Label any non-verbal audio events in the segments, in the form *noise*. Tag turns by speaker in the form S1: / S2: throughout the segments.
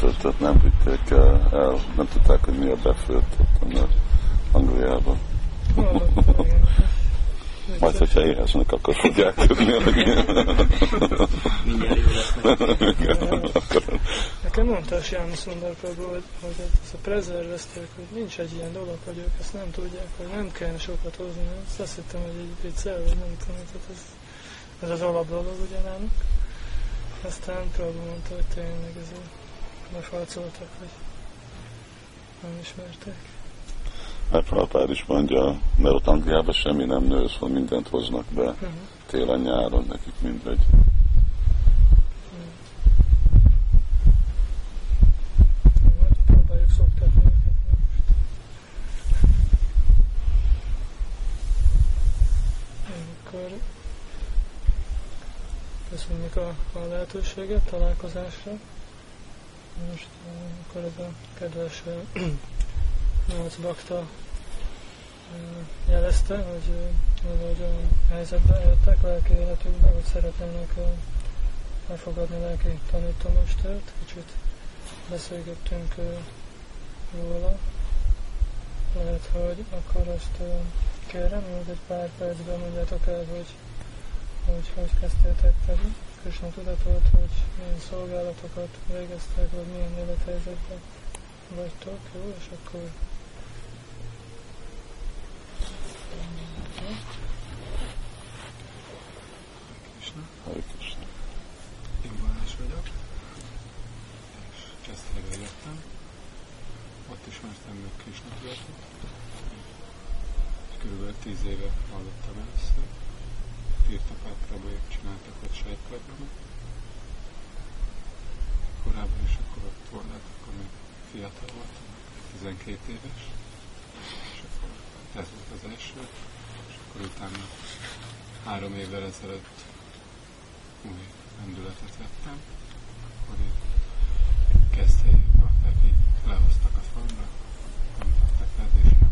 S1: beföltött nem vitték el, nem tudták, hogy mi a beföltött Angliában. Majd, hogyha éheznek, akkor tudják tudni, hogy
S2: Nekem mondta a Prabhu, hogy, hogy ez a prezervesztők, hogy nincs egy ilyen dolog, hogy ők ezt nem tudják, hogy nem kell sokat hozni. Ezt azt hittem, hogy egy viccel, vagy nem tudom, tehát ez, ez az alap dolog ugye nálunk. Aztán Prabhu mondta, hogy tényleg ezért befarcoltak, hogy nem ismerték.
S1: Hát Prabhupád is mondja, mert ott Angliában semmi nem nő, szóval mindent hoznak be. Uh-huh. Télen, nyáron, nekik mindegy.
S2: köszönjük a, a lehetőséget találkozásra. Most akkor ez a kedves nyolc *clears throat* bakta jelezte, hogy, hogy olyan helyzetbe jöttek lelki életükbe, hogy szeretnének elfogadni lelki tanítomestert. Kicsit beszélgettünk róla. Lehet, hogy akkor azt kérem, hogy egy pár percben mondjátok el, hogy hogy hogy kezdtétek pedig Krishna tudatot, hogy milyen szolgálatokat végeztek, vagy milyen élethelyzetben vagytok, jó? És akkor
S1: Hare Krishna.
S3: Én Balázs vagyok, és Csesztelegre jöttem. Ott ismertem meg Krishna tudatot. Körülbelül tíz éve hallottam először. Tirtapát Prabhujék csináltak ott saját programot. Korábban is akkor ott volt, akkor még fiatal voltam, 12 éves. És akkor ez volt az első. És akkor utána három évvel ezelőtt új rendületet vettem, akkor itt kezdték, így, lehoztak a falra, bemutattak edzésre,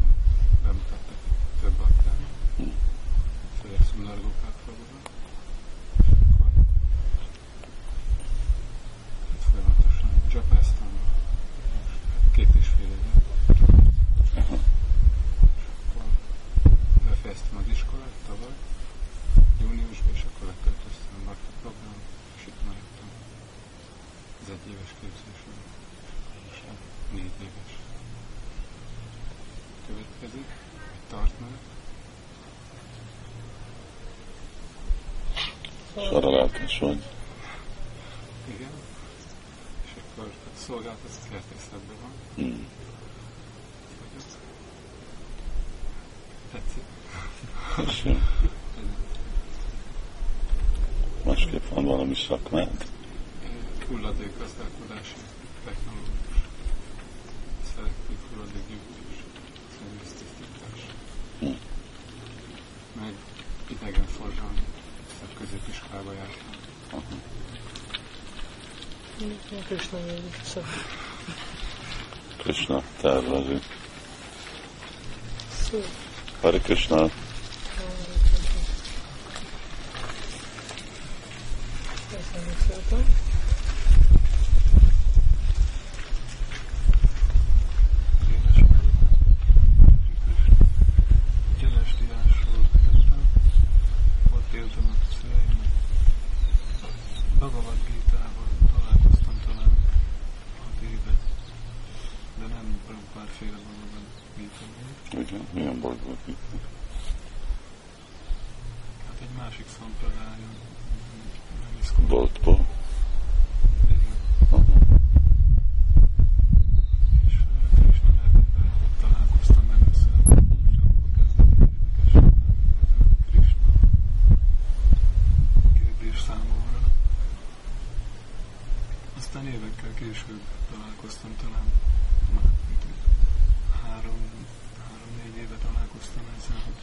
S3: bemutattak több aktára, főleg szundargókát fogva, és akkor hát folyamatosan japáztam, két és fél éve. És akkor befejeztem az iskolát tavaly, júniusban, és akkor leköltöztem Bakta program, és itt maradtam. Ez egy éves képzésem, és most négy éves. Következik, egy tart már.
S1: Vagy.
S3: Igen. És akkor a szolgálat az kertészetben van. Vagyok. Tetszik?
S1: És jó. Másképp van valami szakmád.
S3: hulladékgazdálkodási technológus, szelektív hulladékgyűjtés, szennyvíztisztítás,
S1: Hm.
S3: meg idegenforgalmi, tehát középiskolába jártam.
S1: Aha.
S2: Krishna végig szak.
S1: Krishna tervezi.
S2: Szó.
S1: Hare Krishna.
S2: Köszönjük szépen.
S3: Gyeles diásról jöttem, ott éltem a szüleimet. Bhagavad Gita-val találkoztam talán hat éve, de nem Prabhupád féle Bhagavad Gita volt.
S1: Igen, milyen boldog itt.
S3: Hát egy másik szampradályon, nem iszkol.
S1: Boltból.
S3: Igen.
S1: Aha.
S3: És uh, Krishna nevével ott találkoztam először, és akkor kezdett érdekes lenni Krishna kérdés számomra. Aztán évekkel később találkoztam talán, már mint egy három, három-négy éve találkoztam ezzel, hogy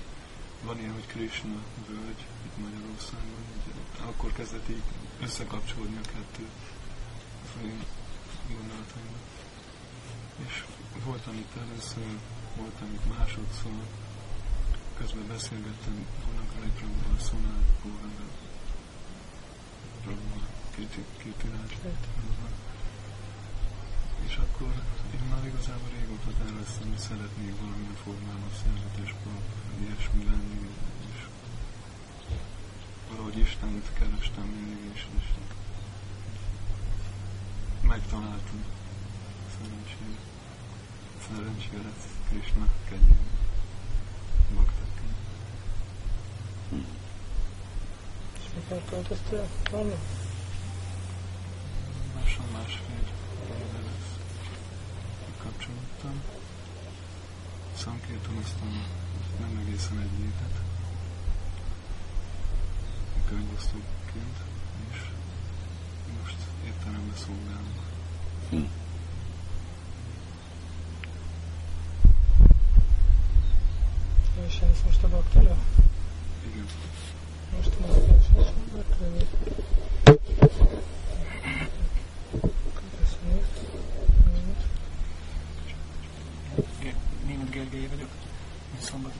S3: van ilyen, hogy Krishna völgy itt Magyarországon, ugye, akkor kezdett így összekapcsolódni a kettő az én gondolataimban. És voltam itt először, voltam itt másodszor, közben beszélgettem Gunakari Prabhuval, Szonál Góraga, Prabhuval, Kirtirács Prabhuval. És akkor én már igazából régóta terveztem, hogy szeretnék valamilyen formában szerzetes pap, ilyesmi lenni, és valahogy Istent kerestem mindig is, és megtaláltam szerencsére. Szerencsére Krishna kegyén. Baktaként.
S2: És mikor költöztél? Valami?
S3: Lassan másfél éve lesz. Kapcsolódtam. Szankértanoztam nem egészen egy évet. Könyvosztóként, és most értelembe szolgálok.
S1: Hm.
S2: És ez most a baktára?
S3: Igen.
S2: Most mozgás és baktára. Köszönjük. Német.
S4: Gergely vagyok. Én szombat,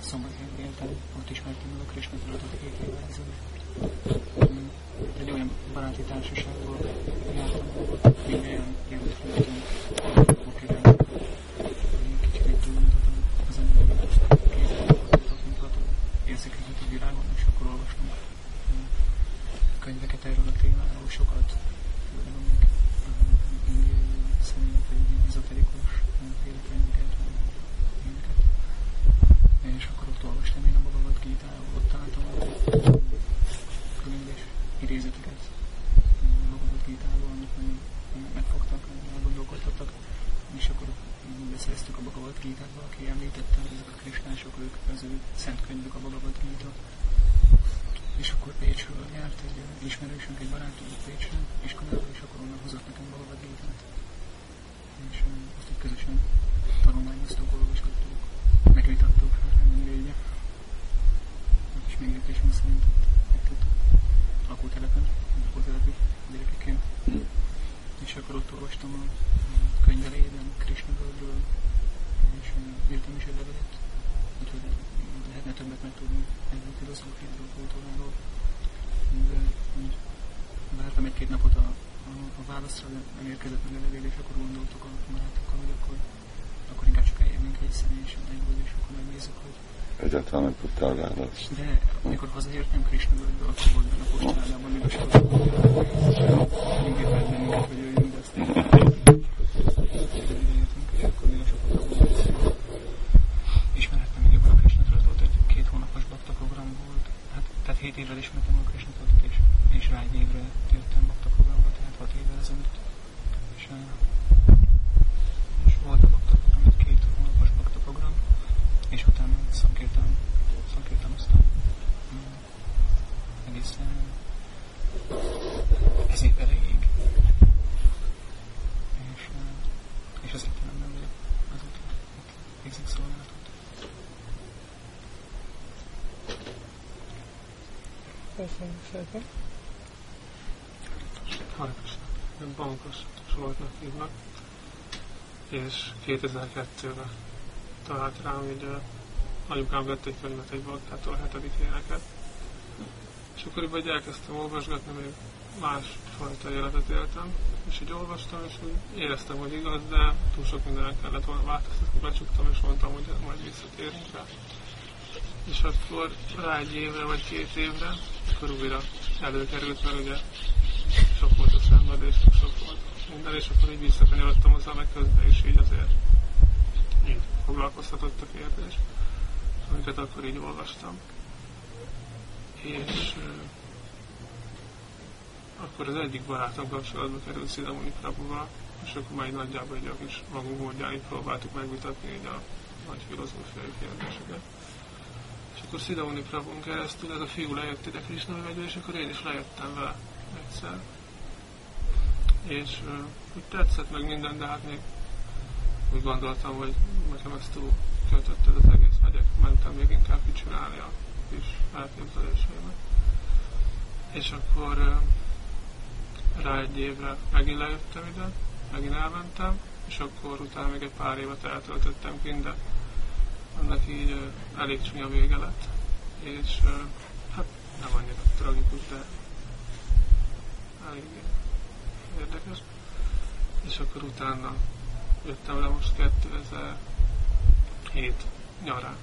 S4: szombathelyen éltem, ott ismertem meg a Krisna tudatot két évvel ezelőtt. Mm, Egy olyan baráti társaságból jártam, ott mindjárt jövőt voltunk, akivel kicsit így túlmutatom az embereket, kézzelmutatok, mint ható érzékelhet a világon, és akkor olvastam mm, könyveket erről a témáról, sokat, főleg amik mm, indiai személyek, vagy ilyen ezoterikus féle könyveket, vagy ilyeneket. És akkor ott olvastam én a Bhagavad Gita-ról, ott álltam különleges idézeteket a Bhagavad Gita-ból, amik nagyon megfogtak, elgondolkodtattak, és akkor beszereztük a Bhagavad Gita-ba, aki említette, hogy ezek a krisnások, ők az ő szent könyvük a Bhagavad Gita. És akkor Pécsről járt egy ismerősünk, egy barátunk Pécsről, iskolába, és akkor onnan hozott nekem Bhagavad Gita-t. És ö, azt így közösen tanulmányoztuk, olvasgattuk, megvitattuk, hát ennyi lénye. És még lépésünk szerint ott megtudtuk lakótelepen, lakótelepi gyerekekkel. És akkor ott olvastam a, a könyvelében, Krishna völgyről, és ö, írtam is egy levelet, úgyhogy lehetne többet megtudni erről a filozófiáról, kultúráról. De úgy vártam egy-két napot a, a, a válaszra, érkezett meg a levél, és akkor gondoltuk a barátokkal, hogy akkor, akkor inkább csak eljönnénk egy személyesen egyből, és akkor megnézzük, hogy
S1: Egyáltalán nem tudtál választ.
S4: de amikor hazaértem Krishna völgyből, akkor volt benne a postában, még a sorban. Mindig vált bennünket, hogy jöjjünk, de aztán ideértünk, és akkor még a sokat volt. Ismerhettem még jobban a Krishna tudatot, egy két hónapos bakta program volt. Hát, tehát hét évvel ismertem a Krishna tudatot, és, és rá egy évre jöttem bakta programba, tehát hat évvel ezelőtt. És, eh, és volt a bakta program, egy két hónapos bakta program, és utána szankértem, szankértemoztam. Mm, Egészen ez év erejéig. És, eh, és az értelemben vagyok azóta. ott Végzik szolgálatot.
S2: Szépen.
S5: Hajkos, bankos Zsoltnak hívnak, és 2002-ben talált rám, hogy anyukám vett egy könyvet egy bankától, a hetedik éneket. És akkoriban így elkezdtem olvasgatni, még másfajta életet éltem, és így olvastam, és úgy éreztem, hogy igaz, de túl sok mindenen kellett volna változtatni, becsuktam, és mondtam, hogy majd visszatérünk rá. És akkor rá egy évre vagy két évre, akkor újra előkerült, mert ugye sok volt a szenvedés, sok volt minden, és akkor így visszakanyarodtam hozzá, meg közben is így azért így foglalkoztatott a kérdés, amiket akkor így olvastam. És akkor az egyik barátom kapcsolatba került Szidamoni Prabhuval, és akkor már nagyjából így a kis magunk módján így próbáltuk megvitatni így a nagy filozófiai kérdéseket. És akkor Szidamoni Prabhun keresztül ez a fiú lejött ide Krishna megybe, és akkor én is lejöttem vele egyszer. És uh, úgy tetszett meg minden, de hát még úgy gondoltam, hogy nekem ezt túl költötted az egész, megyek, mentem még inkább kicsinálni a kis elképzeléseimet. És akkor rá egy évre megint lejöttem ide, megint elmentem, és akkor utána még egy pár évet eltöltöttem kint, annak így elég csúnya vége lett. És hát nem annyira tragikus, de elég érdekes. és akkor utána jöttem le most 2007 nyarán.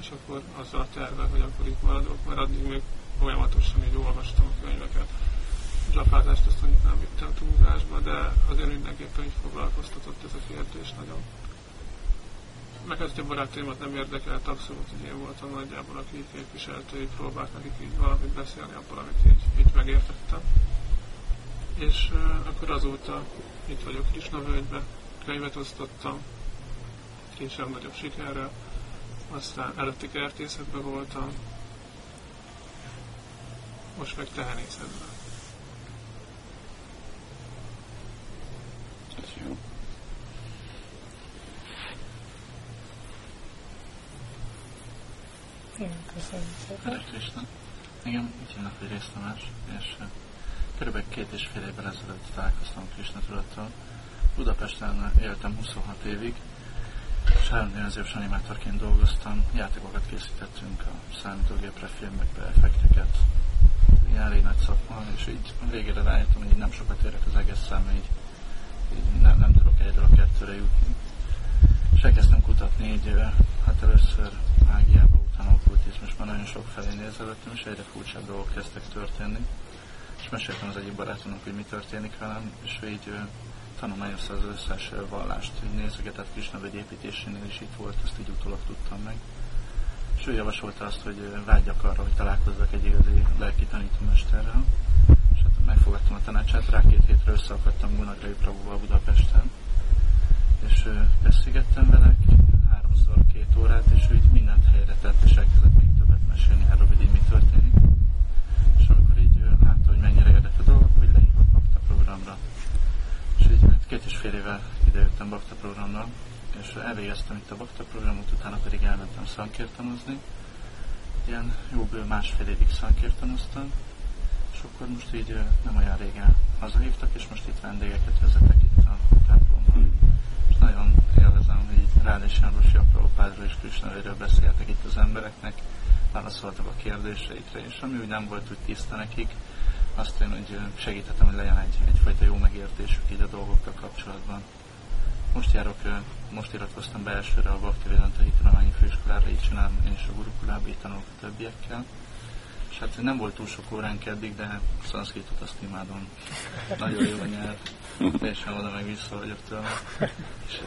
S5: És akkor azzal a terve, hogy akkor itt maradok, mert addig még folyamatosan így olvastam a könyveket. Zsapázást azt mondjuk nem vittem túlzásba, de azért mindenképpen így foglalkoztatott ez a kérdés nagyon. Hogy a barátaimat nem érdekelt, abszolút, hogy én voltam nagyjából, aki képviselte, hogy próbált nekik így valamit beszélni abból, amit így, így megértettem. És uh, akkor azóta itt vagyok Krisna völgybe, könyvet osztottam, később nagyobb sikerrel, aztán előtti kertészetben voltam, most meg tehenészetben.
S1: Ez jó.
S2: Igen, köszönöm szépen.
S6: Krishna. Engem úgy hívnak, hogy Rész Tamás, és eh, körülbelül két és fél évvel ezelőtt találkoztam Krishna tudattal. Budapesten éltem 26 évig, és háromdimenziós animátorként dolgoztam, játékokat készítettünk a számítógépre, filmekbe, effekteket. Ilyen elég nagy szakma, és így a végére rájöttem, hogy így nem sokat érek az egészen, mert így, így nem, nem tudok egyről a kettőre jutni. És elkezdtem kutatni így, eh, hát először mágiába, utána okkultizmus, már nagyon sok felé nézelődtem, és egyre furcsább dolgok kezdtek történni. És meséltem az egyik barátomnak, hogy mi történik velem, és ő így tanulmányozta az összes vallást, hogy nézegetett Krisnavegy építésénél is itt volt, ezt így utólag tudtam meg. És ő javasolta azt, hogy ö, vágyjak arra, hogy találkozzak egy igazi lelki tanítómesterrel. És hát megfogadtam a tanácsát, rá két hétre összeakadtam Gunagrai Prabhuval Budapesten. És beszélgettem vele, két órát, és ő mindent helyre tett, és elkezdett még többet mesélni arról, hogy így mi történik. És amikor így látta, hogy mennyire érdekel a dolgok, hogy lehívott Bakta programra. És így hát két és fél éve idejöttem Bakta programra, és elvégeztem itt a Bakta programot, utána pedig elmentem szankértanozni. Ilyen jó bő másfél évig szankértanoztam, és akkor most így nem olyan régen hazahívtak, és most itt vendégeket vezetek itt a templomban. És nagyon élvezem, hogy így Rád és János Prabhupádról és Krishnavérről beszéltek itt az embereknek, válaszoltak a kérdéseikre, és ami úgy nem volt úgy tiszta nekik, azt én, hogy segítettem, hogy legyen egy, egyfajta jó megértésük így a dolgokkal kapcsolatban. Most járok, most iratkoztam be elsőre a Bhaktivedanta Hitanamányi Főiskolára, így csinálom én is a gurukulába, így tanulok a többiekkel. És hát nem volt túl sok óránk eddig, de szanszkritot azt imádom. Nagyon jó a nyelv, teljesen oda meg vissza vagyok tőle. És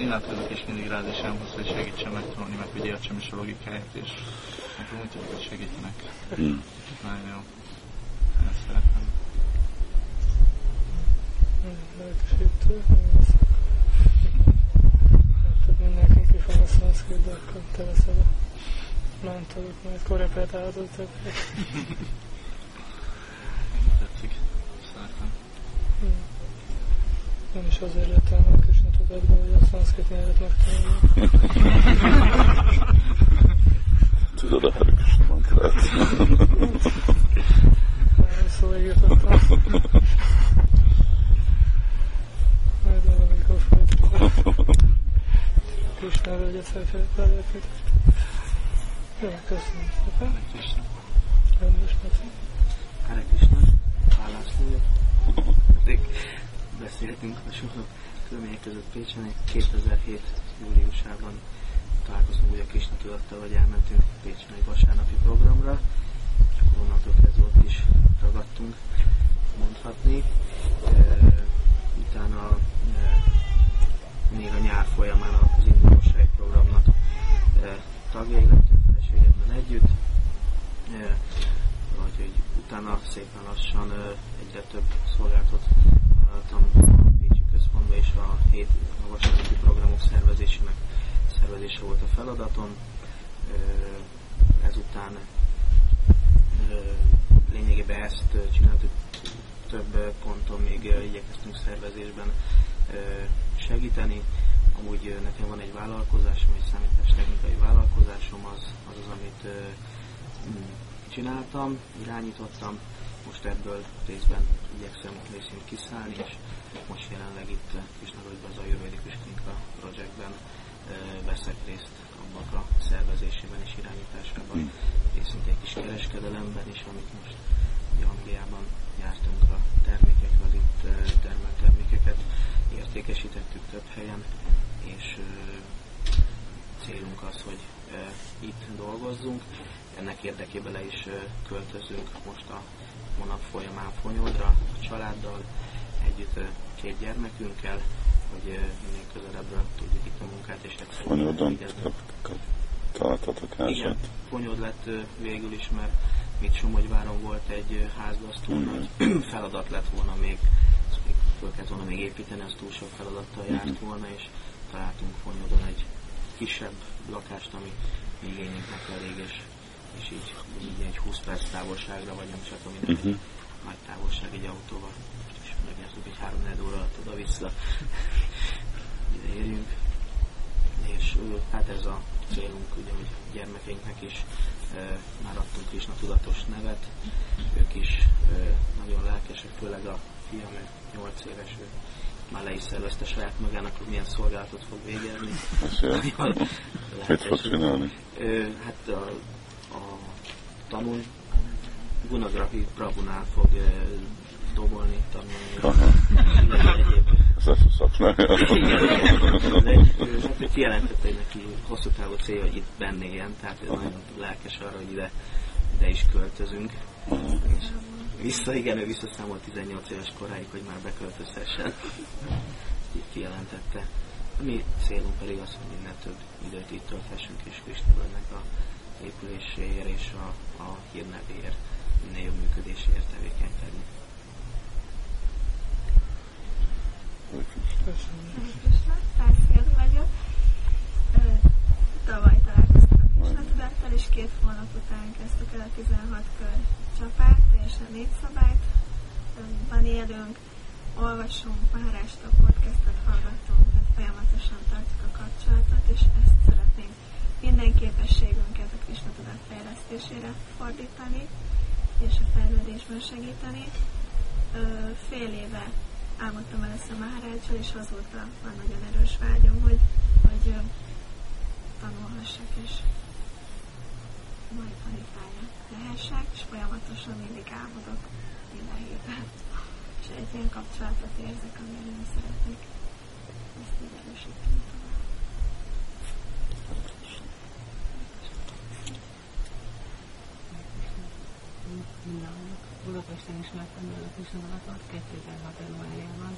S6: imádkozok is mindig rád és elmhoz, hogy segítsen megtanulni, meg hogy értsem is a logikáját, és nekem úgy tűnik, hogy segítenek.
S1: Hmm.
S6: Nagyon jó. Ezt szeretem.
S2: Lelkesítő. Hát mindenki ki fog a szanszkrit, de akkor te leszel a mentoruk, majd korrepetálod többet.
S6: Tetszik. Szeretem.
S2: Én is azért jöttem a Tudatba, hogy a szanszkrit nyelvet megtanuljam.
S1: Tudod a Hare Krishna mantrát?
S2: Szóval írtottam. Majd valamikor folytatjuk. Krishna völgyet felépített. Jó, köszönöm szépen.
S6: Hare Krishna.
S2: Rendes napi.
S7: Hare Krishna, hálás vagyok. Rég beszéltünk hasonló körülmények között Pécsen, 2007. júliusában találkoztunk ugye Krishna tudattal, hogy elmentünk Pécsen egy vasárnapi programra, és akkor onnantól kezdve ott is ragadtunk, mondhatni. E, utána e, még a nyár folyamán az indulóság programnak e, tagjai lettünk feleségemmel együtt, e, vagy hogy utána szépen lassan ö, egyre több szolgálatot vállaltam a Pécsi Központba, és a hét a vasárnapi programok szervezésének szervezése volt a. Ö, Ezután lényegében ezt csináltuk több ponton, még igyekeztünk szervezésben segíteni. Amúgy nekem van egy vállalkozásom, egy számítástechnikai vállalkozásom, az az, az amit csináltam, irányítottam, most ebből részben igyekszem részint kiszállni, és most jelenleg itt Kisnagolgyban az Ayurvedikus Klinika projektben veszek részt maga szervezésében és irányításában,
S1: mm.
S7: részint egy kis kereskedelemben is, amit most Angliában jártunk a termékekre, az itt termelt termékeket értékesítettük több helyen, és célunk az, hogy itt dolgozzunk. Ennek érdekében le is költözünk most a hónap folyamán Fonyódra, a családdal, két gyermekünkkel, hogy minél közelebbről tudjuk itt a munkát, és egyszerűen
S1: találtatok házat?
S7: Igen, Fonyód lett végül is, mert mit Somogyváron volt egy házgasztó,
S1: Mhm.
S7: nagy *clears throat* feladat lett volna még, föl kellett volna még építeni, az túl sok feladattal járt volna, és találtunk Fonyódon egy kisebb lakást, ami igényünknek elég, és, és így, így egy 20 perc távolságra vagyunk, csak ami nem
S1: Mhm.
S7: nagy távolság egy autóval. Megnézzük, hogy 3 óra alatt oda-vissza ide érjünk. És hát ez a célunk, ugye, hogy gyermekeinknek is e, már adtunk Krisna tudatos nevet, ők is e, nagyon lelkesek, főleg a fiam, ő 8 éves, ő már le is szervezte saját magának, hogy milyen szolgálatot fog végezni.
S1: Mit fog csinálni?
S7: Hát a, a tanul Gunagrahi Prabhunál fog dobolni, tanulni. *laughs* Ő, hát kijelentette, hogy neki hosszú távú célja, hogy itt benne éljen, tehát ő nagyon lelkes arra, hogy ide, ide is költözünk.
S1: Aha.
S7: És vissza, igen, ő visszaszámolt 18 éves koráig, hogy már beköltözhessen. Így kijelentette. A mi célunk pedig az, hogy minél több időt itt tölthessünk, és Kristabölnek a épüléséért és a, a hírnevéért, minél jobb működéséért tevékenykedni.
S2: Köszönöm.
S8: Köszönöm, Szászél vagyok. Ö, Tavaly találkoztam a Krisnatudattal, és két hónap után kezdtük el a 16 kör csapát, teljesen négy szabályt. Van élünk, olvasunk, Maharástok podcastot hallgatunk, tehát folyamatosan tartjuk a kapcsolatot, és ezt szeretnénk minden képességünket a Krisnatudat fejlesztésére fordítani, és a fejlődésben segíteni. Fél éve álmodtam először Maharácsal, és azóta van nagyon erős vágyom, hogy, hogy tanulhassak, és majd tanítványa lehessek, és folyamatosan mindig álmodok minden héten. És egy ilyen kapcsolatot érzek, amire nem szeretnék ezt így erősíteni tovább.
S9: Budapesten ismertem meg a Krisnavalatot 2006 januárjában,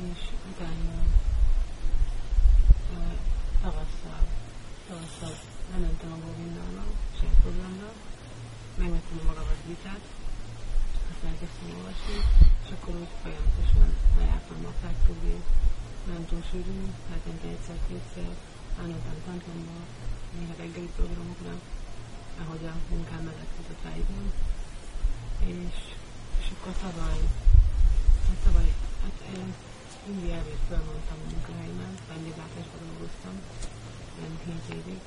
S9: és utána ö, tavasszal, tavasszal lementem a Govindába, saját programra, megvettem a magavat gitát, azt elkezdtem olvasni, és akkor úgy folyamatosan lejártam a Factory, nem túl sűrűn, hetente egyszer-kétszer, elmentem templomba, néha reggeli programokra, ahogy a munkám mellett jutott rá időm. És, és akkor tavaly, hát tavaly, hát én mindig elvét felmondtam a munkahelyemen, vendéglátásban dolgoztam, ilyen 7 évig,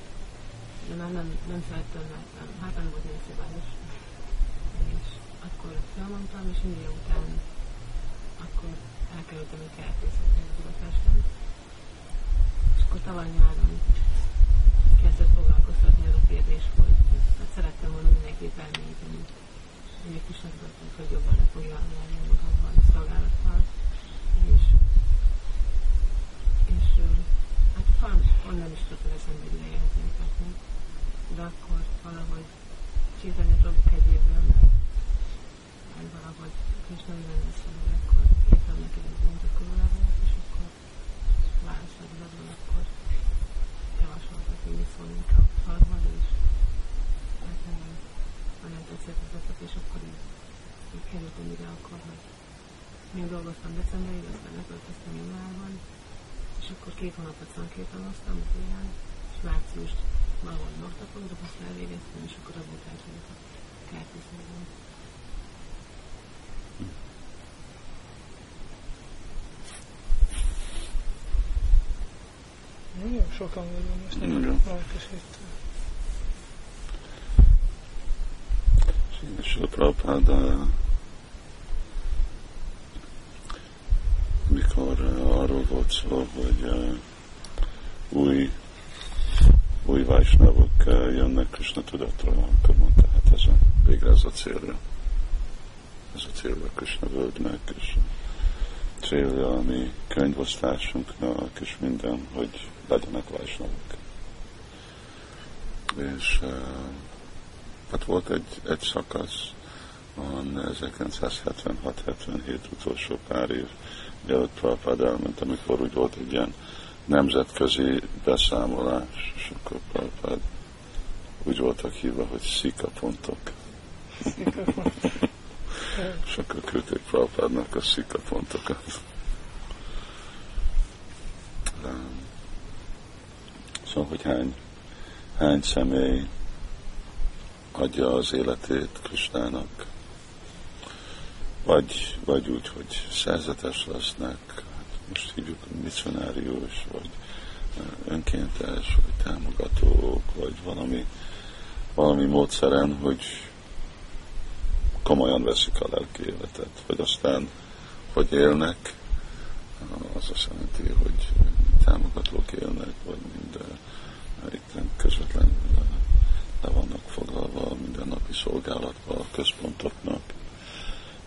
S9: de már nem, nem szerettem, mert nem, hát nem volt ilyen szabályos. És akkor felmondtam, és mindig után akkor elkerültem a kertészetbe Budapesten. És akkor tavaly nyáron kezdett foglalkoztatni az a kérdés, hogy hát szerettem volna mindenképp elmélyíteni. Egy kis megtudottam, hogy jobban le fogja állni magamban a szolgálattal. És, és hát a farm onnan is tudott az eszembe, hogy lakni. De akkor valahogy Csétanya Prabhu kegyéből, meg, meg valahogy Krishna minden eszembe, akkor írtam neki egy mondatkörülevőt, és akkor válaszolgatban akkor javasoltak, hogy mit szólunk a falhoz, és hát nagyon, nagyon tetszett az ötlet, és akkor így, ide akkor, hogy még dolgoztam decemberig, aztán leköltöztem januárban, és akkor két hónapot szankétanoztam a télen, és márciust valahol noktapontok, azt elvégeztem, és akkor abból kellett a kertészekben.
S2: Nagyon sokan vagyunk most,
S1: Igen.
S2: nagyon lelkes itt.
S1: És a Prabhupád mikor uh, arról volt szó, hogy uh, új, új Vaisnavok uh, jönnek Krishna tudatra, akkor mondta, hát ez a, végre ez a célja. Ez a célja Krishna völgynek, és a célja a mi könyvosztásunknak, és minden, hogy legyenek Vaisnavok. És uh, hát volt egy, egy szakasz, van 1976-77 utolsó pár év, mielőtt Prabhupád elment, amikor úgy volt egy ilyen nemzetközi beszámolás, és akkor Prabhupád úgy voltak hívva, hogy szika pontok. és akkor küldték Prabhupádnak a szika pontokat. Szóval, hogy hány, hány személy adja az életét Kristának, vagy, vagy úgy, hogy szerzetes lesznek, hát most hívjuk missionárius, vagy önkéntes, vagy támogatók, vagy valami, valami módszeren, hogy komolyan veszik a lelki életet, vagy aztán, hogy élnek, az azt jelenti, hogy támogatók élnek, vagy minden itt közvetlenül le vannak foglalva mindennapi szolgálatba a központoknak.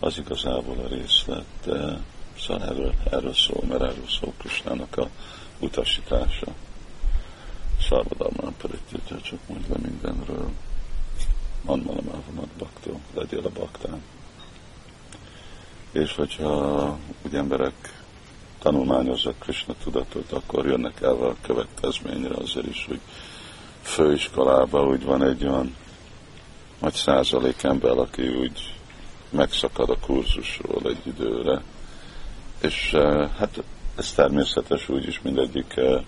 S1: Az igazából a részlet, de szóval erről, erről szól, mert erről szól Kristának a utasítása. Sarvadalmán pedig csak mondja mindenről. Manmalamávonat baktó, legyél a baktán. És hogyha úgy emberek tanulmányozzak Krishna tudatot, akkor jönnek el a következményre azért is, hogy főiskolában úgy van egy olyan nagy százalék ember, aki úgy megszakad a kurzusról egy időre. És eh, hát ez természetes úgyis mindegyik eh,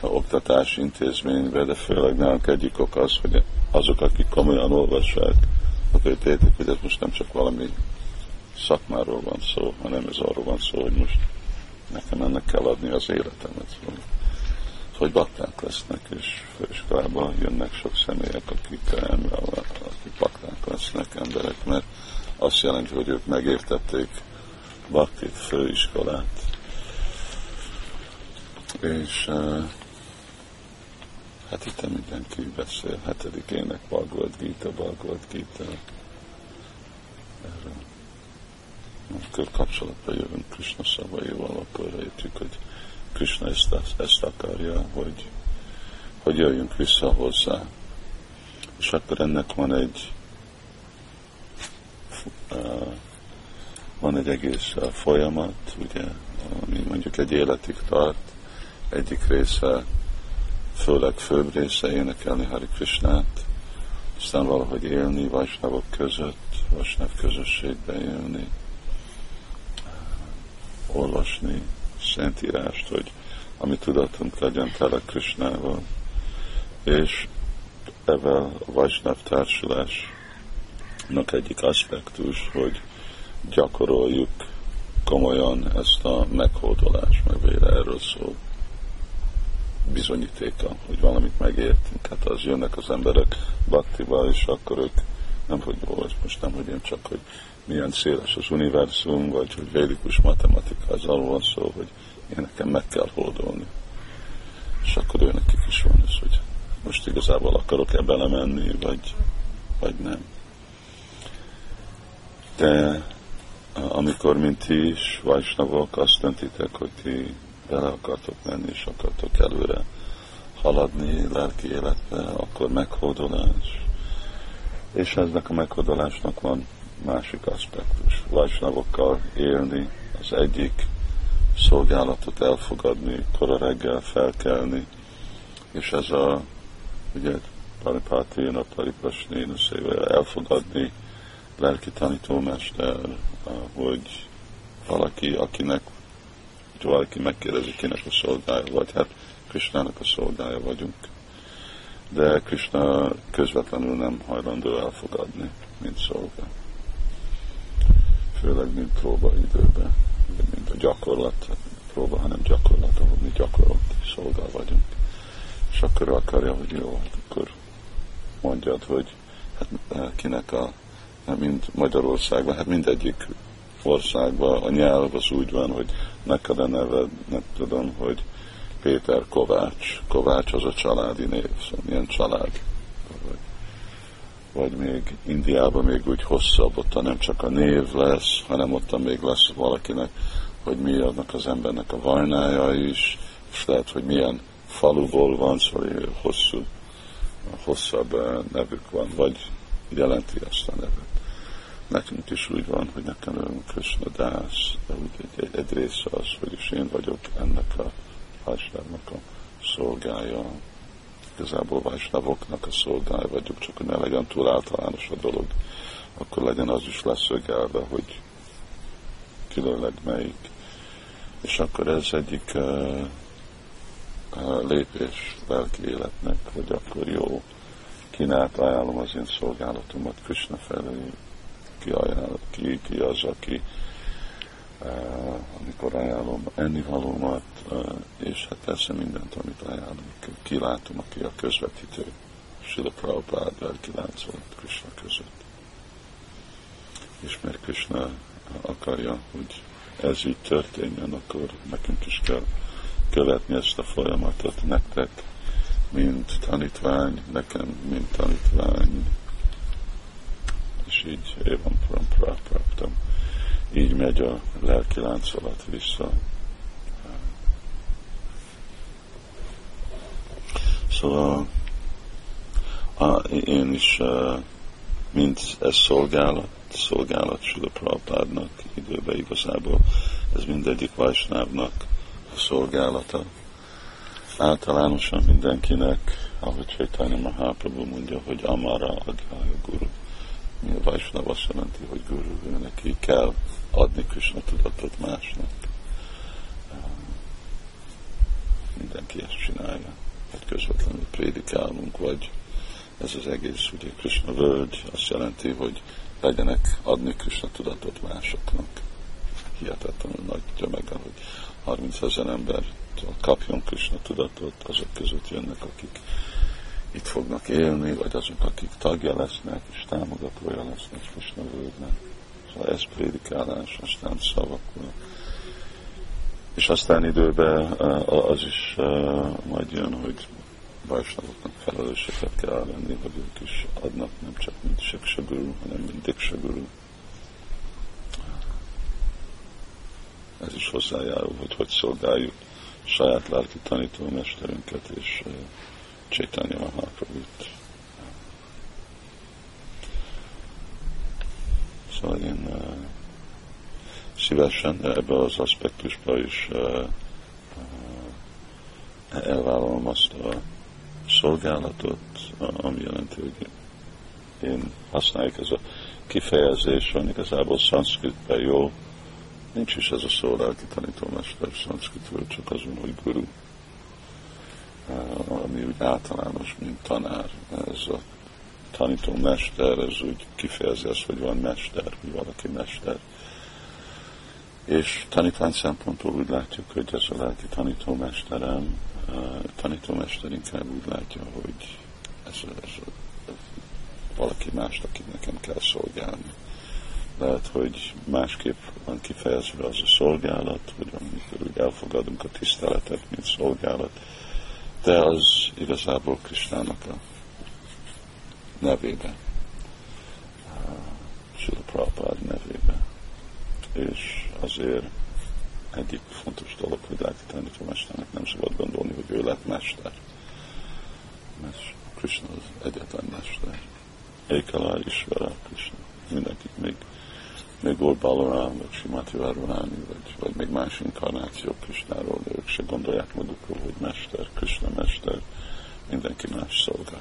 S1: a oktatási intézményben, de főleg nálunk egyik ok az, hogy azok, akik komolyan olvassák, akkor értik, hogy ez most nem csak valami szakmáról van szó, hanem ez arról van szó, hogy most nekem ennek kell adni az életemet. Szóval, hogy bakták lesznek, és főiskolában jönnek sok személyek, akik, akik bakták lesznek emberek, mert azt jelenti, hogy ők megértették baktit főiskolát. És hát itt mindenki beszél, hetedik ének Bhagavad Gita, Bhagavad Gita. Erről amikor kapcsolatba jövünk Krishna szavaival, akkor értjük, hogy Krishna ezt, ezt akarja, hogy, hogy jöjjünk vissza hozzá. És akkor ennek van egy van egy egész folyamat, ugye, ami mondjuk egy életig tart, egyik része, főleg főbb része énekelni Hari Krishnát, aztán valahogy élni Vajsnavok között, Vajsnav közösségbe élni, olvasni Szentírást, hogy ami tudatunk legyen tele Krisnával, és evel a Vajsnav társulásnak egyik aspektus, hogy gyakoroljuk komolyan ezt a meghódolást, mert végre erről szól bizonyítéka, hogy valamit megértünk. Hát az jönnek az emberek baktival, és akkor ők nem hogy jó, most nem, hogy én csak, hogy milyen széles az univerzum, vagy hogy védikus matematika, az arról van szó, hogy én nekem meg kell hódolni. És akkor ő nekik is van ez, hogy most igazából akarok-e belemenni, vagy, vagy nem. De amikor, mint ti is, vajsnavok, azt döntitek, hogy ti bele akartok menni, és akartok előre haladni lelki életbe, akkor meghódolás. És eznek a meghódolásnak van másik aspektus. Vajsnavokkal élni az egyik, szolgálatot elfogadni, kora reggel felkelni, és ez a, ugye, Paripáténa, Paripasnéna szével elfogadni lelki tanítómester, hogy valaki, akinek hogy valaki megkérdezi, kinek a szolgája vagy, hát Krisnának a szolgája vagyunk. De Krishna közvetlenül nem hajlandó elfogadni, mint szolgál főleg mint próba időben, mint a gyakorlat, próba, hanem gyakorlat, ahol mi gyakorlat szolgál vagyunk. És akkor akarja, hogy jó, akkor mondjad, hogy hát eh, kinek a, hát mind Magyarországban, hát mindegyik országban a nyelv az úgy van, hogy neked a neved, nem tudom, hogy Péter Kovács. Kovács az a családi név, szóval milyen család vagy még Indiában még úgy hosszabb, ott nem csak a név lesz, hanem ott még lesz valakinek, hogy mi annak az embernek a vajnája is, és lehet, hogy milyen faluból van, szóval hosszú, hosszabb eh, nevük van, vagy jelenti ezt a nevet. Nekünk is úgy van, hogy nekem ő Krishna Dász, de úgy egy, egy, egy része az, hogy is én vagyok ennek a Vajsnávnak a szolgája. Igazából Vajsnávoknak a szolgája vagyok, csak hogy ne legyen túl általános a dolog, akkor legyen az is leszögelve, hogy különleg melyik. És akkor ez egyik uh, uh, lépés lelki életnek, hogy akkor jó, kinek ajánlom az én szolgálatomat Krishna felé, ki, ajánl, ki, ki az, aki uh, amikor ajánlom ennivalómat, uh, és hát persze mindent, amit ajánlom, kilátom, aki a közvetítő, Sila Prabhupád lelki láncolat Krishna között. És mert Krishna akarja, hogy ez így történjen, akkor nekünk is kell követni ezt a folyamatot. Nektek, mint tanítvány, nekem, mint tanítvány, így Évan Praptam. Így megy a lelki láncolat vissza. Szóval a, én is, mint ez szolgálat, szolgálat Sula Prabhupádnak időben igazából, ez mindegyik Vajsnávnak a szolgálata általánosan mindenkinek, ahogy Chaitanya Mahaprabhu mondja, hogy Amara Agyaya Guru. Mi a Vaisnav azt jelenti, hogy Guru, ő neki kell adni Krishna tudatot másnak. Mindenki ezt csinálja, hogy közvetlenül prédikálunk, vagy ez az egész, ugye Krishna völgy azt jelenti, hogy legyenek adni Krishna tudatot másoknak. Hihetetlenül nagy tömeg, hogy 30 ezer ember kapjon Krishna tudatot, azok között jönnek, akik itt fognak élni, vagy azok, akik tagja lesznek, és támogatója lesznek Krishna völgynek. Szóval ez prédikálás, aztán szavakul. És aztán időben az is majd jön, hogy bajsnavoknak felelősséget kell venni, hogy ők is adnak, nem csak mint segsegörű, hanem mint diksegörű. Ez is hozzájárul, hogy hogy szolgáljuk saját lelki tanítómesterünket és uh, Csaitanya Mahaprabhut. Szóval én uh, szívesen ebbe az aspektusba is uh, uh, elvállalom azt a szolgálatot, ami jelenti, hogy én használjuk. Ez a kifejezés, van igazából szanszkritben jó, nincs is ez a szó lelki tanítómester szanszkritből, csak azon, hogy guru, ami úgy általános, mint tanár. Ez a tanítómester, ez úgy kifejezi azt, hogy van mester, hogy valaki mester. És tanítvány szempontból úgy látjuk, hogy ez a lelki tanítómesterem, tanítómester inkább úgy látja, hogy ez, ez, ez valaki más, akit nekem kell szolgálni. Lehet, hogy másképp van kifejezve az a szolgálat, hogy amikor úgy elfogadunk a tiszteletet, mint szolgálat, de az igazából Kristának a nevébe, Sula Prabhupád nevébe. És azért egyik fontos dolog, hogy lelki tanítómesternek nem szabad gondolni, hogy ő lett mester. Mert Krishna az egyetlen mester. Ékala Isvara Krishna. Mindenki még, még volt Balaram, vagy Simati Várvaráni, vagy, vagy még más inkarnációk Krishnáról, de ők se gondolják magukról, hogy mester, Krishna mester, mindenki más szolga.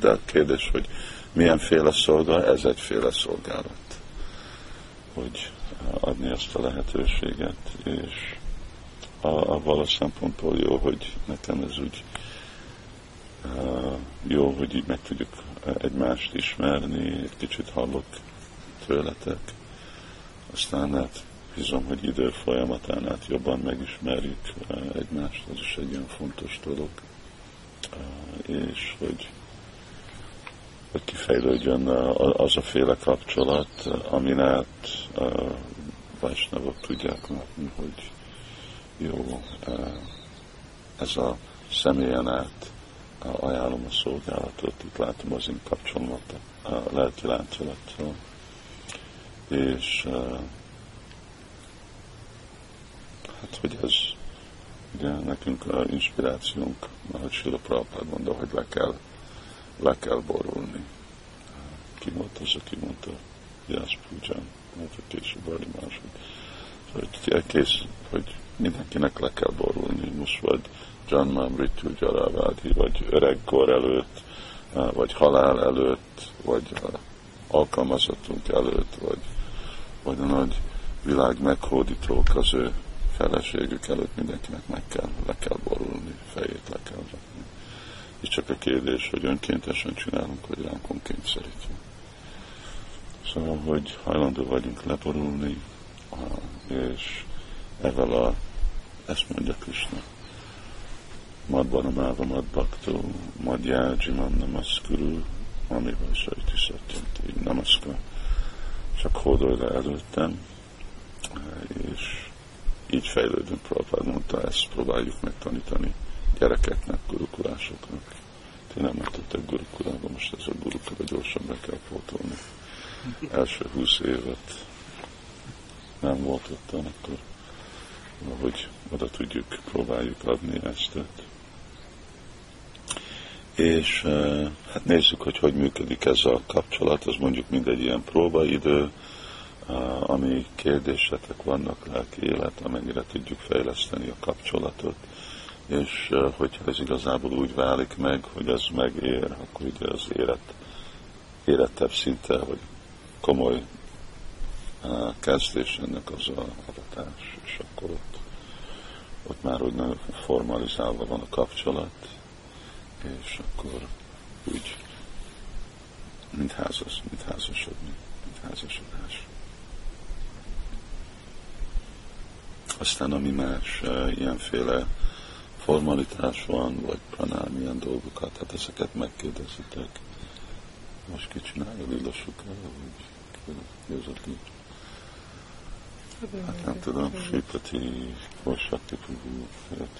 S1: De a kérdés, hogy milyenféle szolga, ez egyféle szolgálat. Hogy adni ezt a lehetőséget, és a, a vala szempontból jó, hogy nekem ez úgy uh, jó, hogy így meg tudjuk egymást ismerni, egy kicsit hallok tőletek, aztán hát bízom, hogy idő folyamatán át jobban megismerjük uh, egymást, ez is egy ilyen fontos dolog, uh, és hogy hogy kifejlődjön az a féle kapcsolat, amin át Vajsnavok tudják látni, hogy jó, ez a személyen át ajánlom a szolgálatot, itt látom az én kapcsolatot, lelki láncolattal, és hát, hogy ez ugye nekünk a inspirációnk, ahogy Sila Prabhupád mondta, hogy le kell, le kell borulni. ki volt az, aki mondta Jász Pújján, mert a később Bali mások. Hogy kész, hogy mindenkinek le kell borulni, most vagy John Mamritu Jaravádhi, vagy öregkor előtt, vagy halál előtt, vagy alkalmazottunk előtt, vagy, vagy a nagy világ meghódítók az ő feleségük előtt mindenkinek meg kell, le kell borulni, fejét le kell rakni. És csak a kérdés, hogy önkéntesen csinálunk, vagy ránk kényszerítve. Szóval, hogy hajlandó vagyunk leborulni, és ezzel a, ezt mondja Krishna, madbanamával madbaktó, madjádzsimam namaszkuru, amivel sajti szatyanti, namaszka. Csak hódolj le előttem, és így fejlődünk, Prabhupád mondta, ezt próbáljuk megtanítani gyerekeknek, gurukulásoknak. Ti nem mentetek gurukulába, most ez a gurukula gyorsan be kell pótolni. Első húsz évet nem volt ott, akkor hogy oda tudjuk, próbáljuk adni ezt. És hát nézzük, hogy hogy működik ez a kapcsolat, az mondjuk mindegy ilyen próbaidő, ami kérdésetek vannak lelki élet, amennyire tudjuk fejleszteni a kapcsolatot, és hogyha ez igazából úgy válik meg, hogy ez megér, akkor ugye az élet, érettebb szinte, vagy komoly kezdés ennek az a adatás, és akkor ott, ott már úgy nagyon formalizálva van a kapcsolat, és akkor úgy, mint házas, mint házasodni, mint házasodás. Aztán ami más ilyenféle formalitás van, vagy pranám, ilyen dolgokat, hát ezeket megkérdezitek. Most ki csinálja, lillassuk el, vagy ki Hát nem tudom, Sipati, Forsakti Prabhu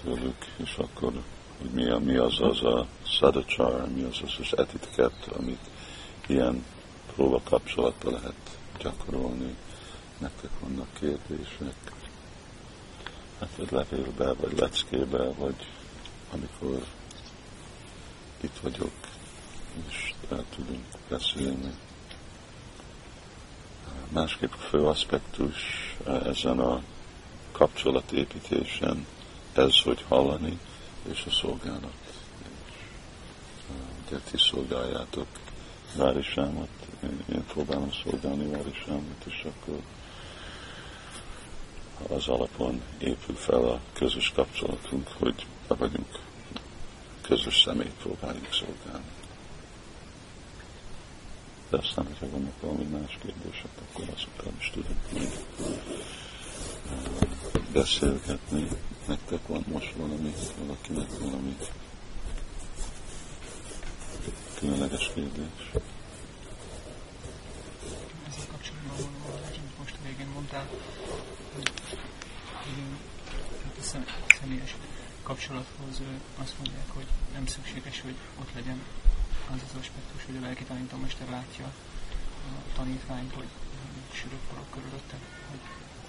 S1: tőlük, és akkor, hogy mi, mi az az a szadacsar, mi az az az etiket, amit ilyen próba kapcsolatban lehet gyakorolni. Nektek vannak kérdések hát vagy levélbe, vagy leckébe, vagy amikor itt vagyok, és el tudunk beszélni. Másképp a fő aspektus ezen a kapcsolatépítésen ez, hogy hallani, és a szolgálat. Ugye ti szolgáljátok Várisámat, én próbálom szolgálni Várisámat, és akkor az alapon épül fel a közös kapcsolatunk, hogy be vagyunk közös személyt próbáljuk szolgálni. De aztán, hogyha vannak valami más kérdések, akkor azokkal is tudunk még beszélgetni. Nektek van most valami, valakinek valami különleges kérdés.
S4: Ezzel kapcsolatban most végén mondtál, a személyes kapcsolathoz azt mondják, hogy nem szükséges, hogy ott legyen az az aspektus, hogy a lelki tanítómester látja a tanítványt, hogy sűrűbb forog körülötte, hogy,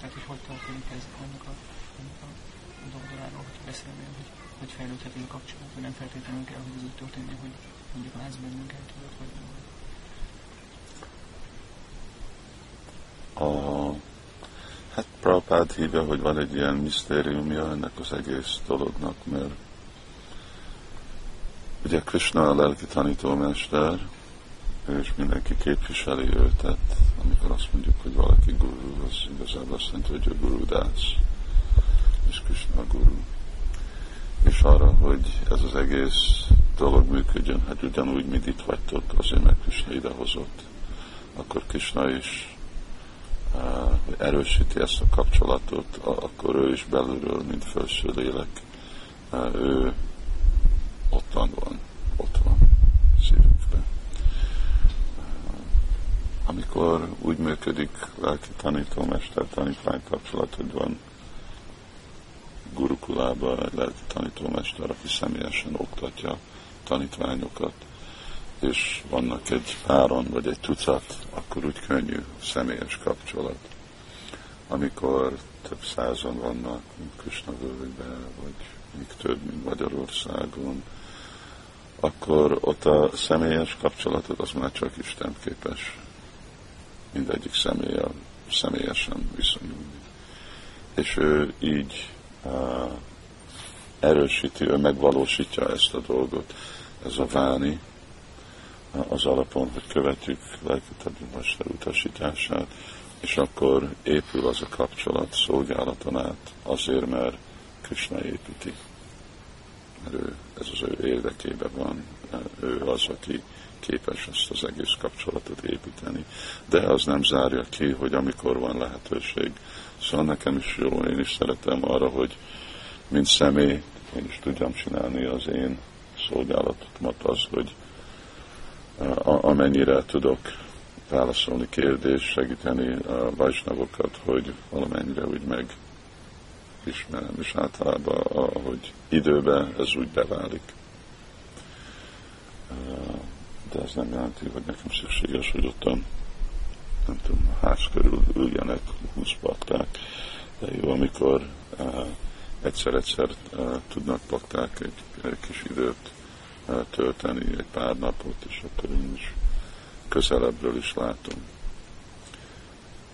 S4: tehát hogy hogy történik ez annak a, annak a dolgoráról, hogy beszélnél, hogy hogy fejlődhetünk kapcsolat, hogy nem feltétlenül kell, hogy ez úgy történjen, hogy mondjuk látsz bennünket, tudod, vagy nem.
S1: A Hát Prabhupád hívja, hogy van egy ilyen misztériumja ennek az egész dolognak, mert ugye Krishna a lelki tanítómester, és mindenki képviseli őt, tehát amikor azt mondjuk, hogy valaki guru, az igazából azt jelenti, hogy a guru dász, és Krishna a guru. És arra, hogy ez az egész dolog működjön, hát ugyanúgy, mint itt vagytok, azért meg Krishna idehozott, akkor Krishna is erősíti ezt a kapcsolatot, akkor ő is belülről, mint felső lélek, ő ottan van, ott van Amikor úgy működik lelki tanítómester tanítvány kapcsolat, hogy van gurukulába egy lelki tanítómester, aki személyesen oktatja tanítványokat, és vannak egy páron vagy egy tucat, akkor úgy könnyű személyes kapcsolat. Amikor több százan vannak, mint Kösnavölgyben, vagy még több, mint Magyarországon, akkor ott a személyes kapcsolatot az már csak Isten képes mindegyik személlyel személyesen viszonyulni. És ő így uh, erősíti, ő megvalósítja ezt a dolgot. Ez a váni az alapon, hogy követjük mester utasítását, és akkor épül az a kapcsolat szolgálaton át, azért, mert Krishna építi. Mert ő, ez az ő érdekében van, ő az, aki képes ezt az egész kapcsolatot építeni. De az nem zárja ki, hogy amikor van lehetőség. Szóval nekem is jó, én is szeretem arra, hogy mint személy, én is tudjam csinálni az én szolgálatomat az, hogy amennyire tudok válaszolni kérdés, segíteni a vajsnavokat, hogy valamennyire úgy meg ismerem, és általában, ahogy időben ez úgy beválik. De ez nem jelenti, hogy nekem szükséges, hogy ott nem tudom, a ház körül üljenek 20 bakták, de jó, amikor egyszer-egyszer tudnak bakták egy, egy kis időt tölteni, egy pár napot, és akkor én is közelebbről is látom.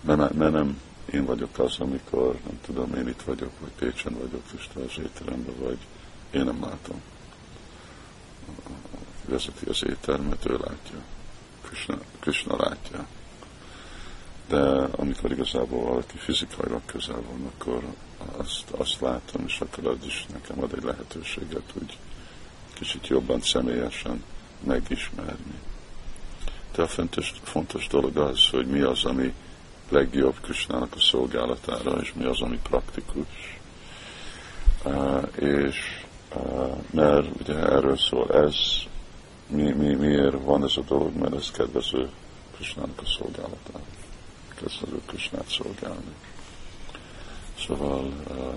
S1: Mert nem én vagyok az, amikor, nem tudom, én itt vagyok, vagy Pécsen vagyok, és te az étteremben vagy, én nem látom. Vezeti az éttermet, ő látja. Krishna, Krishna látja. De amikor igazából valaki fizikailag közel van, akkor azt, azt látom, és akkor az is nekem ad egy lehetőséget úgy kicsit jobban személyesen megismerni. De a fontos, fontos dolog az, hogy mi az, ami legjobb Krisnának a szolgálatára, és mi az, ami praktikus. Uh, és uh, mert ugye erről szól, ez mi, mi, miért van ez a dolog, mert ez kedvező Krisnának a szolgálatára. Kedvező Krisnát szolgálni. Szóval uh,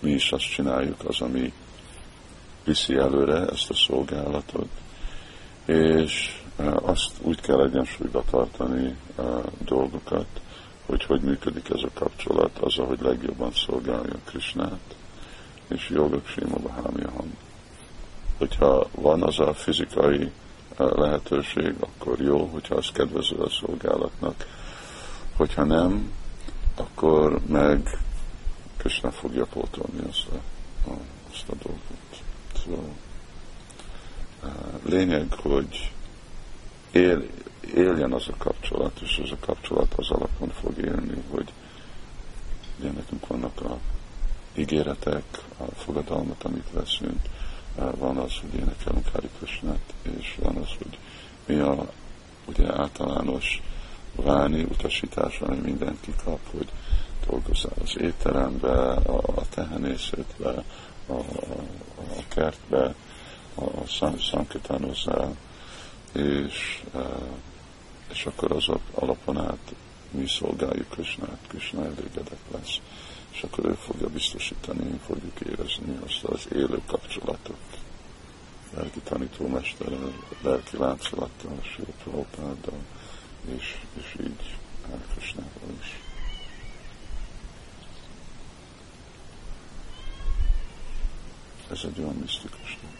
S1: mi is azt csináljuk, az, ami viszi előre ezt a szolgálatot, és azt úgy kell egyensúlyba tartani a dolgokat, hogy hogy működik ez a kapcsolat, az, ahogy legjobban szolgálja Krisnát, és jogok Sima Bahámjaham. Hogyha van az a fizikai lehetőség, akkor jó, hogyha az kedvező a szolgálatnak. Hogyha nem, akkor meg Krishna fogja pótolni azt a, azt a dolgot. Szóval lényeg, hogy él, éljen az a kapcsolat, és az a kapcsolat az alapon fog élni, hogy ugye nekünk vannak a ígéretek, a fogadalmat, amit veszünk, van az, hogy énekelünk Hari és van az, hogy mi a ugye általános váni utasítás, ami mindenki kap, hogy dolgozzál az étterembe, a, tehenészetbe, a, a, a kertbe, a, a szankitánozzál, és, és akkor az alapon át mi szolgáljuk Krisnát, Krishna elégedett lesz, és akkor ő fogja biztosítani, fogjuk érezni azt az élő kapcsolatot. Lelki tanítómesterrel, lelki láncolattal, Sőprapáddal, és, és így Krisnával is. Ez egy olyan misztikus dolog.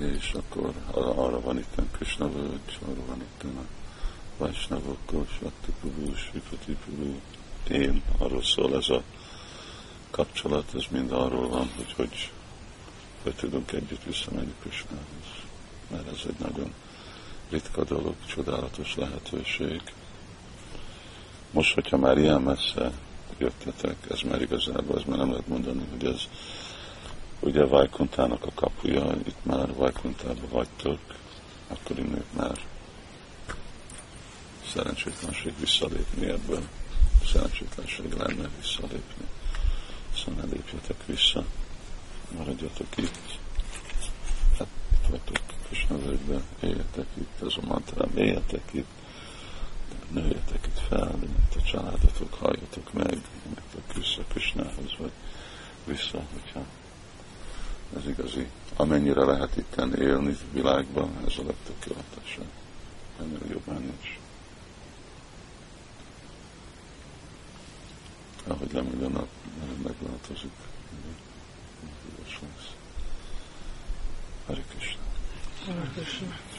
S1: És akkor arra van itt Krishna völgy, arra van itt a Vajsnavok, Sakti Prabhu, Sripati Prabhu, én, arról szól ez a kapcsolat, ez mind arról van, hogy hogy, hogy tudunk együtt visszamenni Krishnához. Mert ez egy nagyon ritka dolog, csodálatos lehetőség most, hogyha már ilyen messze jöttetek, ez már igazából, ez már nem lehet mondani, hogy ez ugye Vajkuntának a kapuja, itt már Vajkuntában vagytok, akkor innét már szerencsétlenség visszalépni ebből. Szerencsétlenség lenne visszalépni. Szóval ne lépjetek vissza, maradjatok itt. Hát itt vagytok Krishna völgyben, éljetek itt, ez a mantrám, éljetek itt, nőjetek itt fel, itt a családotok, halljatok meg, menjetek vissza Krishnához, vagy vissza, hogyha ez igazi. Amennyire lehet itt élni világban, ez a legtökéletesebb. Ennél jobban nincs. Ahogy lemegy a nap, megváltozik. Hare Krishna.
S2: Hare Krishna.